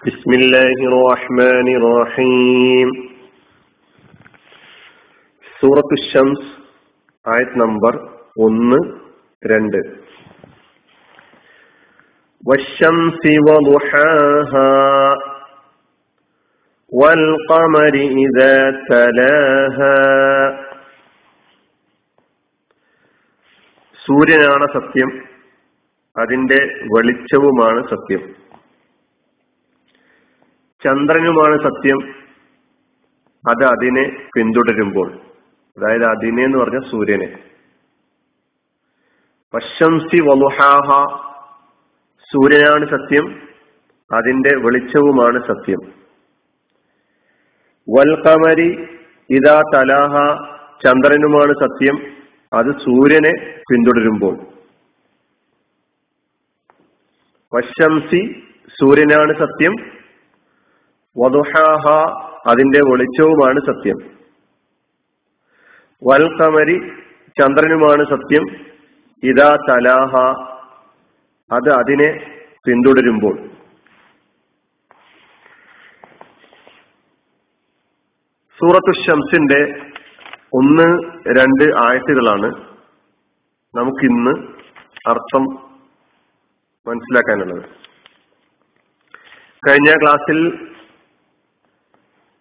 بسم الله الرحمن الرحيم സൂറത്തു ഷംസ് ആയത് നമ്പർ ഒന്ന് രണ്ട് والشمس وضحاها والقمر إذا تلاها സൂര്യനാണ് സത്യം അതിന്റെ വെളിച്ചവുമാണ് സത്യം ചന്ദ്രനുമാണ് സത്യം. അത് അതിനെ പിന്തുടരുമ്പോൾ. അതായത് അതിനെ എന്ന് പറഞ്ഞ സൂര്യനെ. പശംസി വലുഹാഹ. സൂര്യനാണ് സത്യം. അതിന്റെ വെളിച്ചവുമാണ് സത്യം. വൽകമരി ഇതാ തലാഹ. ചന്ദ്രനുമാണ് സത്യം. അത് സൂര്യനെ പിന്തുടരുമ്പോൾ. വശംസി സൂര്യനാണ് സത്യം. വധുഹാഹ അതിന്റെ വെളിച്ചവുമാണ് സത്യം. വൽകമരി ചന്ദ്രനുമാണ് സത്യം. ഇതാ തലാഹ. അത് അതിനെ പിന്തുടരുമ്പോൾ. സൂറത്തു ഷംസിന്റെ ഒന്ന് രണ്ട് ആയത്തുകളാണ് നമുക്കിന്ന് അർത്ഥം മനസ്സിലാക്കാനുള്ളത്. കഴിഞ്ഞ ക്ലാസ്സിൽ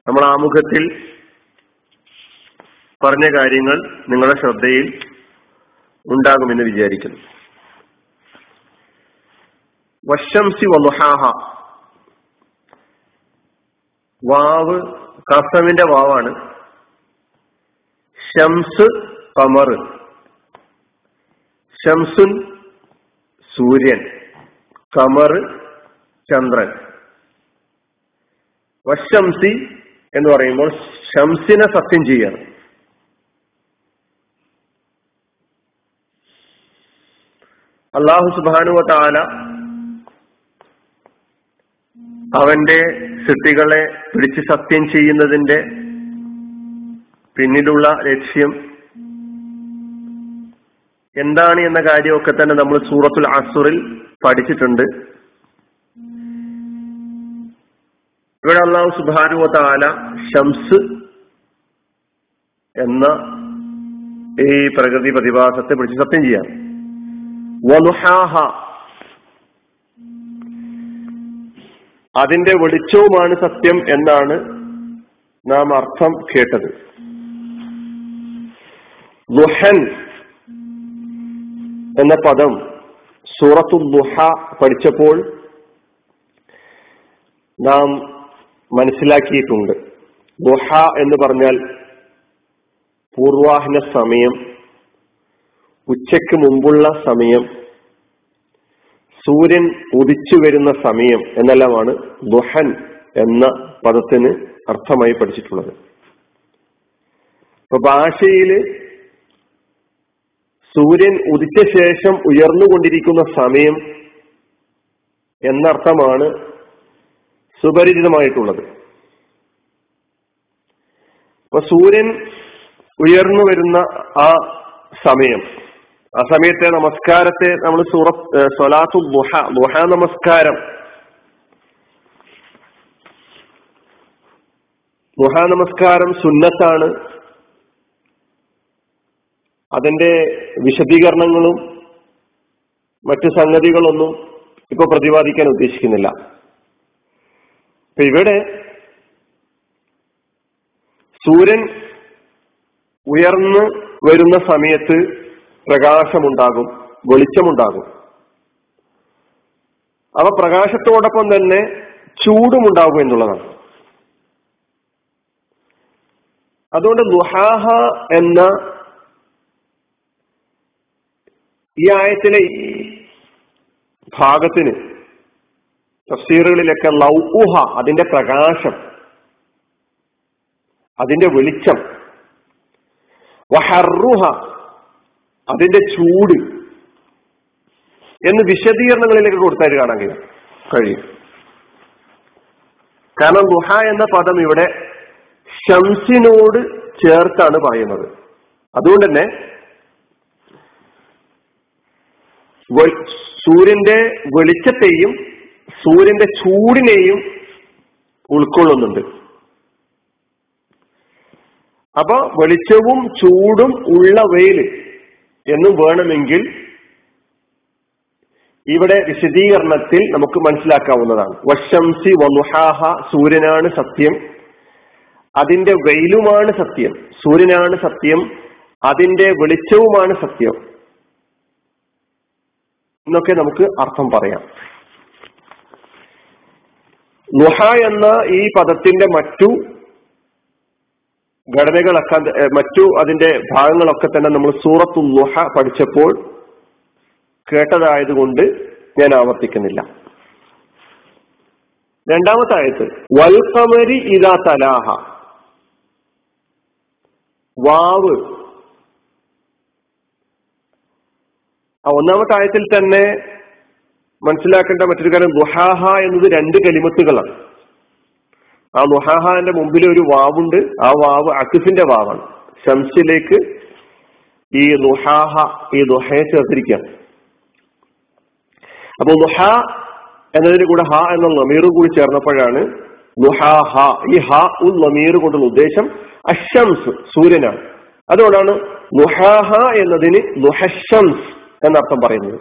നമ്മൾ ആമുഖത്തിൽ പറഞ്ഞ കാര്യങ്ങൾ നിങ്ങളുടെ ശ്രദ്ധയിൽ ഉണ്ടാകുമെന്ന് വിചാരിക്കുന്നു. വശംസി വലുഹാഹ. വാവ് കസമിന്റെ വാവാണ്. ഷംസ് കമർ. ഷംസുൻ സൂര്യൻ. കമർ ചന്ദ്രൻ. വശംസി എന്ന് പറയുമ്പോൾ ഷംസിനെ സത്യം ചെയ്യണം. അള്ളാഹു സുബാനുവ താല അവന്റെ സൃഷ്ടികളെ പിടിച്ച് സത്യം ചെയ്യുന്നതിന്റെ പിന്നിലുള്ള ലക്ഷ്യം എന്താണ് എന്ന കാര്യമൊക്കെ തന്നെ നമ്മൾ സൂറത്തുൽ അസുറിൽ പഠിച്ചിട്ടുണ്ട്. ഇവിടെ അള്ളാഹു സുബാനുവ താല ഷംസ് എന്ന ഈ പ്രകൃതി പ്രതിഭാസത്തെ പിടിച്ച് സത്യം ചെയ്യാം. വലുഹാഹ. അതിന്റെ വെളിച്ചവുമാണ് സത്യം എന്നാണ് നാം അർത്ഥം കേട്ടത്. ദുഹൻ എന്ന പദം സൂറത്തു ദുഹ പഠിച്ചപ്പോൾ നാം മനസ്സിലാക്കിയിട്ടുണ്ട്. ദുഹ എന്ന് പറഞ്ഞാൽ പൂർവാഹന സമയം ഉച്ചയ്ക്ക് മുമ്പുള്ള സമയം സൂര്യൻ ഉദിച്ചു വരുന്ന സമയം എന്നെല്ലാമാണ് ദുഹൻ എന്ന പദത്തിന് അർത്ഥമായി പഠിച്ചിട്ടുള്ളത്. ഇപ്പൊ ഭാഷയിൽ സൂര്യൻ ഉദിച്ച ശേഷം ഉയർന്നുകൊണ്ടിരിക്കുന്ന സമയം എന്നർത്ഥമാണ് സുപരിചിതമായിട്ടുള്ളത്. അപ്പൊ സൂര്യൻ ഉയർന്നു വരുന്ന ആ സമയം ആ സമയത്തെ നമസ്കാരത്തെ നമ്മൾ സൂറത്ത് സൊലാത്തു ബുഹ ബുഹ നമസ്കാരം. ബുഹ നമസ്കാരം സുന്നത്താണ്. അതിന്റെ വിശദീകരണങ്ങളും മറ്റു സംഗതികളൊന്നും ഇപ്പൊ പ്രതിപാദിക്കാൻ ഉദ്ദേശിക്കുന്നില്ല. ഇവിടെ സൂര്യൻ ഉയർന്നു വരുന്ന സമയത്ത് പ്രകാശമുണ്ടാകും വെളിച്ചമുണ്ടാകും. അവ പ്രകാശത്തോടൊപ്പം തന്നെ ചൂടുമുണ്ടാകും എന്നുള്ളതാണ്. അതുകൊണ്ട് ലുഹാഹ എന്ന ഈ ആയത്തിലെ ഭാഗത്തിന് തഫ്സീറുകളിലൊക്കെ ലൗഹ അതിന്റെ പ്രകാശം അതിന്റെ വെളിച്ചം. വഹറുഹ അതിന്റെ ചൂട് എന്ന് വിശദീകരണങ്ങളിലേക്ക് കൊടുത്തായിട്ട് കാണാൻ കഴിയും. കഴിയും. കാരണം ദുഹ എന്ന പദം ഇവിടെ ഷംസിനോട് ചേർത്താണ് പറയുന്നത്. അതുകൊണ്ട് തന്നെ സൂര്യന്റെ വെളിച്ചത്തെയും സൂര്യന്റെ ചൂടിനെയും ഉൾക്കൊള്ളുന്നുണ്ട്. അപ്പൊ വെളിച്ചവും ചൂടും ഉള്ള വെയിൽ എന്നും വേണമെങ്കിൽ ഇവിടെ വിശദീകരണത്തിൽ നമുക്ക് മനസ്സിലാക്കാവുന്നതാണ്. വശംസി വനുഹാഹ സൂര്യനാണ് സത്യം. അതിന്റെ വെയിലുമാണ് സത്യം. സൂര്യനാണ് സത്യം. അതിന്റെ വെളിച്ചവുമാണ് സത്യം. എന്നൊക്കെ നമുക്ക് അർത്ഥം പറയാം. നുഹ എന്ന ഈ പദത്തിന്റെ മറ്റു ഘടനകളൊക്കെ മറ്റു അതിന്റെ ഭാഗങ്ങളൊക്കെ തന്നെ നമ്മൾ സൂറത്തു നുഹ പഠിച്ചപ്പോൾ കേട്ടതായതുകൊണ്ട് ഞാൻ ആവർത്തിക്കുന്നില്ല. രണ്ടാമത്തെ ആയത്ത് വൽക്കമരി ഇതാ തലാഹ. വാവ്. ആ ഒന്നാമത്തെ ആയത്തിൽ തന്നെ മനസ്സിലാക്കേണ്ട മറ്റൊരു കാര്യം ദുഹാഹ എന്നത് രണ്ട് കലിമത്തുകളാണ്. ആ ദുഹാഹാന്റെ മുമ്പിൽ ഒരു വാവുണ്ട് ആ വാവ് അക്കിഫിന്റെ വാവാണ്. ശംസിലേക്ക് ഈ ദുഹാഹ ഈ ദുഹയെ ചേർത്തിരിക്കുകയാണ് അപ്പൊ ദുഹ എന്നതിന് കൂടെ ഹ എന്ന നമീർ കൂടി ചേർന്നപ്പോഴാണ് ദുഹാഹ. ഈ ഹ ഉൽ നമീർ കൊണ്ടുള്ള ഉദ്ദേശം അഷംസ് സൂര്യനാണ്. അതുകൊണ്ടാണ് ദുഹാഹ എന്നതിന് ദുഹഷംസ് എന്നർത്ഥം പറയുന്നത്.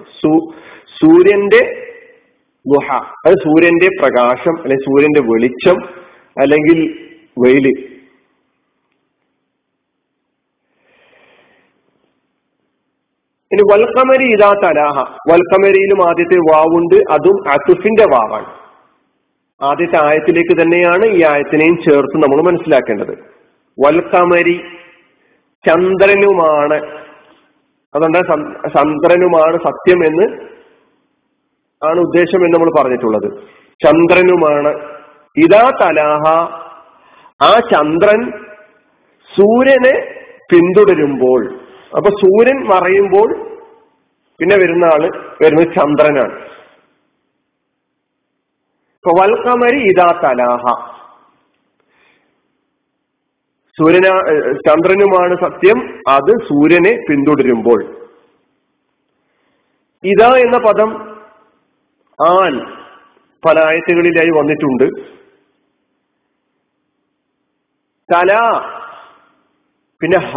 സൂര്യന്റെ ഗുഹ അത് സൂര്യന്റെ പ്രകാശം അല്ലെങ്കിൽ സൂര്യന്റെ വെളിച്ചം അല്ലെങ്കിൽ വെയിൽ. ഇനി വൽക്കമരി ഇതാ തലാഹ. വൽക്കമരിയിലും ആദ്യത്തെ വാവുണ്ട് അതും അസുഫിന്റെ വാവാണ്. ആദ്യത്തെ ആയത്തിലേക്ക് തന്നെയാണ് ഈ ആയത്തിനെയും ചേർത്ത് നമ്മൾ മനസ്സിലാക്കേണ്ടത്. വൽക്കമരി ചന്ദ്രനുമാണ് അതുകൊണ്ട് ചന്ദ്രനുമാണ് സത്യം എന്ന് ആണ് ഉദ്ദേശം എന്ന് നമ്മൾ പറഞ്ഞിട്ടുള്ളത്. ചന്ദ്രനുമാണ് ഇതാ തലാഹ. ആ ചന്ദ്രൻ സൂര്യനെ പിന്തുടരുമ്പോൾ അപ്പൊ സൂര്യൻ മറയുമ്പോൾ പിന്നെ വരുന്ന ആൾ വരുന്നത് ചന്ദ്രനാണ്. വൽക്കമരി ഇതാ തലാഹ. സൂര്യന ചന്ദ്രനുമാണ് സത്യം. അത് സൂര്യനെ പിന്തുടരുമ്പോൾ. ഇതാ എന്ന പദം ആൻ പല ആയത്തുകളിലായി വന്നിട്ടുണ്ട്. തല പിന്നെ ഹ.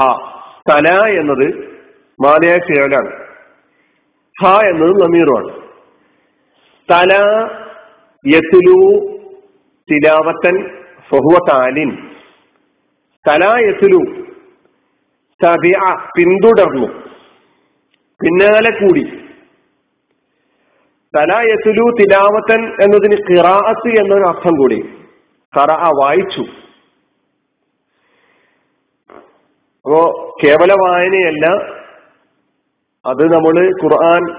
തല എന്നത് മാലയായ ഫിയലാണ് ഹ എന്നത് നമീറുമാണ്. തല യത്തിലു തിലാവത്തൻ ഫഹുവ താലിൻ. തല യത്തുലു തബിയ പിന്തുടർന്നു. പിന്നാലെ കൂടി. തലായത്തിലു യത്തുലു തിലാവത്തൻ എന്നതിന് കിറാത്ത് എന്നൊരു അർത്ഥം കൂടി. ഖറ വായിച്ചു. അപ്പോ കേവല വായനയല്ല അത് നമ്മൾ ഖുർആൻ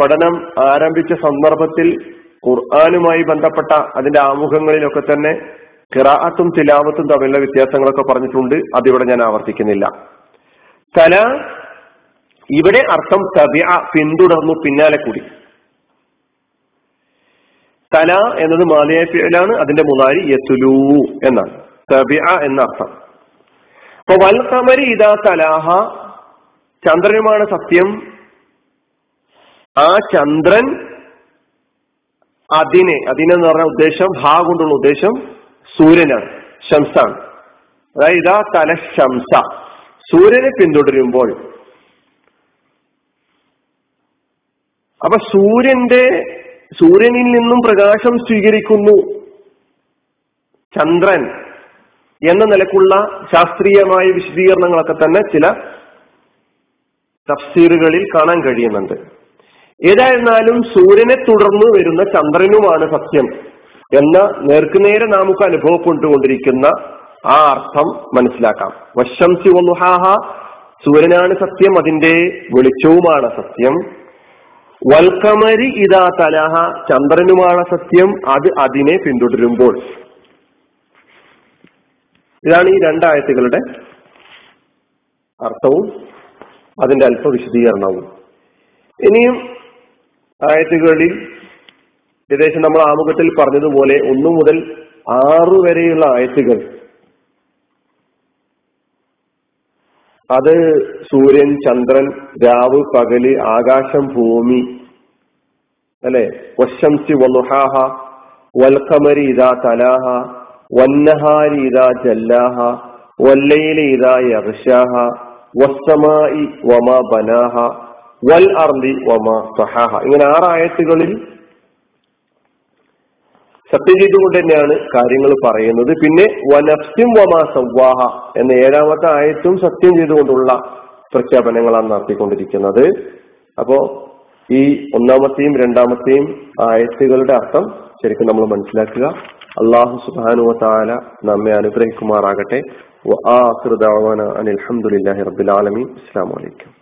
പഠനം ആരംഭിച്ച സന്ദർഭത്തിൽ ഖുർആാനുമായി ബന്ധപ്പെട്ട അതിന്റെ ആമുഖങ്ങളിലൊക്കെ തന്നെ ഖിറാഅത്തും തിലാവത്തും തമ്മിലുള്ള വ്യത്യാസങ്ങളൊക്കെ പറഞ്ഞിട്ടുണ്ട്. അതിവിടെ ഞാൻ ആവർത്തിക്കുന്നില്ല. തല ഇവിടെ അർത്ഥം തബിയ പിന്തുടർന്നു പിന്നാലെ കൂടി. തല എന്നത് മാലിയ അതിന്റെ മുതാരി യത്തുലൂ എന്നാണ്. തബിയ എന്ന അർത്ഥം. അപ്പൊ വൽക്കമരി ഇതാ തലാഹ ചന്ദ്രനുമാണ് സത്യം. ആ ചന്ദ്രൻ അതിനെ അതിനെന്ന് പറഞ്ഞ ഉദ്ദേശം ഭാ കൊണ്ടുള്ള ഉദ്ദേശം സൂര്യനാണ് ശംസാണ്. അതായത് ഇതാ തല ശംസ. സൂര്യനെ പിന്തുടരുമ്പോൾ അപ്പൊ സൂര്യന്റെ സൂര്യനിൽ നിന്നും പ്രകാശം സ്വീകരിക്കുന്നു ചന്ദ്രൻ എന്ന നിലക്കുള്ള ശാസ്ത്രീയമായ വിശദീകരണങ്ങളൊക്കെ തന്നെ ചില തഫ്സീറുകളിൽ കാണാൻ കഴിയുന്നുണ്ട്. ഏതായിരുന്നാലും സൂര്യനെ തുടർന്ന് വരുന്ന ചന്ദ്രനുമാണ് സത്യം. എന്ന നേർക്കുനേരെ നമുക്ക് അനുഭവപ്പെട്ടുകൊണ്ടിരിക്കുന്ന ആ അർത്ഥം മനസ്സിലാക്കാം. വശംസി ഒന്നുഹാഹ സൂര്യനാണ് സത്യം അതിന്റെ വെളിച്ചവുമാണ് സത്യം. വൽക്കമരി ഇതാ തലഹ ചന്ദ്രനുമാണ് സത്യം അത് അതിനെ പിന്തുടരുമ്പോൾ. ഇതാണ് ഈ രണ്ടായത്തുകളുടെ അർത്ഥവും അതിന്റെ അല്പ വിശദീകരണവും ഇനിയും ആയത്തുകളിൽ ഏകദേശം നമ്മൾ ആമുഖത്തിൽ പറഞ്ഞതുപോലെ ഒന്നു മുതൽ ആറ് വരെയുള്ള ആയത്തുകൾ. അത് സൂര്യൻ ചന്ദ്രൻ രാവ് പകൽ ആകാശം ഭൂമി അല്ലെ? വശംസി വലുഹാഹ വൽഖമരി ഇതാ തലാഹ വന്നഹാരി ഇതാ ജല്ലാഹ വല്ലയിലെ ഇതാ യർഷാഹ വസ്സമായി വമ ബനാഹ വൽ അർദി വമ സഹാഹ. ഇങ്ങനെ ആറായത്തുകളിൽ സത്യം ചെയ്തുകൊണ്ട് തന്നെയാണ് കാര്യങ്ങൾ പറയുന്നത്. പിന്നെ വനഫ്സിം വമാ സവാഹ എന്ന ഏഴാമത്തെ ആയത്തും സത്യം ചെയ്തുകൊണ്ടുള്ള പ്രഖ്യാപനങ്ങളാണ് നടത്തിക്കൊണ്ടിരിക്കുന്നത്. അപ്പോ ഈ ഒന്നാമത്തെയും രണ്ടാമത്തെയും ആയത്തുകളുടെ അർത്ഥം ശരിക്കും നമ്മൾ മനസ്സിലാക്കുക. അള്ളാഹു സുബാനുവ താല നമ്മെ അനുഗ്രഹിക്കുമാറാകട്ടെ. അനിൽഹമുല്ലാഹി റബുലാലമി അസ്സാം വലൈക്കും